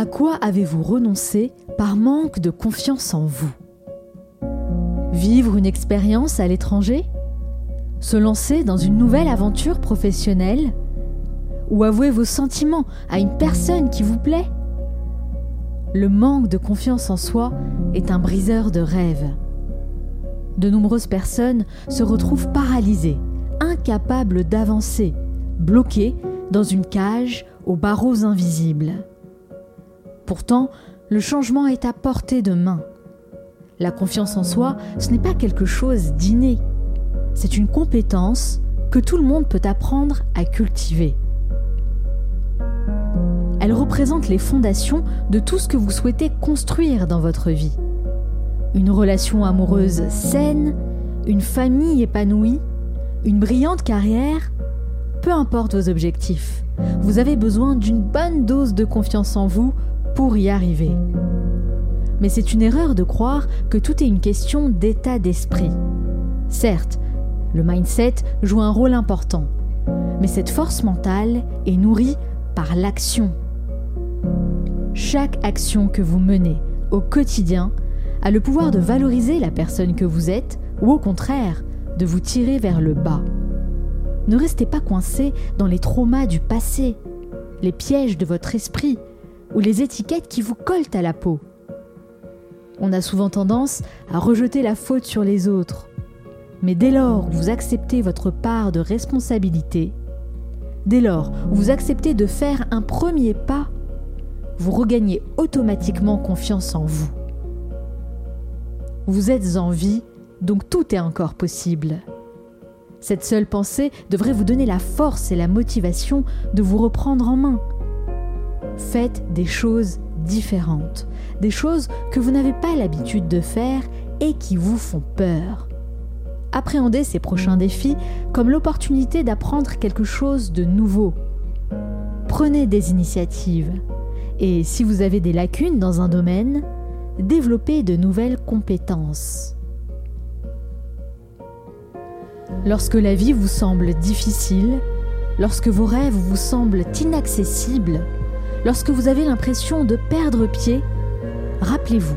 À quoi avez-vous renoncé par manque de confiance en vous? Vivre une expérience à l'étranger? Se lancer dans une nouvelle aventure professionnelle? Ou avouer vos sentiments à une personne qui vous plaît? Le manque de confiance en soi est un briseur de rêves. De nombreuses personnes se retrouvent paralysées, incapables d'avancer, bloquées dans une cage aux barreaux invisibles. Pourtant, le changement est à portée de main. La confiance en soi, ce n'est pas quelque chose d'inné. C'est une compétence que tout le monde peut apprendre à cultiver. Elle représente les fondations de tout ce que vous souhaitez construire dans votre vie. Une relation amoureuse saine, une famille épanouie, une brillante carrière, peu importe vos objectifs, vous avez besoin d'une bonne dose de confiance en vous pour y arriver. Mais c'est une erreur de croire que tout est une question d'état d'esprit. Certes, le mindset joue un rôle important, mais cette force mentale est nourrie par l'action. Chaque action que vous menez au quotidien a le pouvoir de valoriser la personne que vous êtes ou au contraire de vous tirer vers le bas. Ne restez pas coincé dans les traumas du passé, les pièges de votre esprit ou les étiquettes qui vous collent à la peau. On a souvent tendance à rejeter la faute sur les autres. Mais dès lors où vous acceptez votre part de responsabilité, dès lors où vous acceptez de faire un premier pas, vous regagnez automatiquement confiance en vous. Vous êtes en vie, donc tout est encore possible. Cette seule pensée devrait vous donner la force et la motivation de vous reprendre en main. Faites des choses différentes, des choses que vous n'avez pas l'habitude de faire et qui vous font peur. Appréhendez ces prochains défis comme l'opportunité d'apprendre quelque chose de nouveau. Prenez des initiatives et si vous avez des lacunes dans un domaine, développez de nouvelles compétences. Lorsque la vie vous semble difficile, lorsque vos rêves vous semblent inaccessibles, lorsque vous avez l'impression de perdre pied, rappelez-vous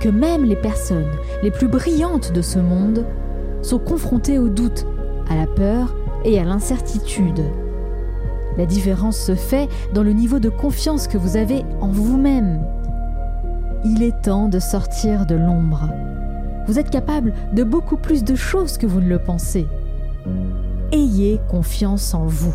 que même les personnes les plus brillantes de ce monde sont confrontées au doute, à la peur et à l'incertitude. La différence se fait dans le niveau de confiance que vous avez en vous-même. Il est temps de sortir de l'ombre. Vous êtes capable de beaucoup plus de choses que vous ne le pensez. Ayez confiance en vous.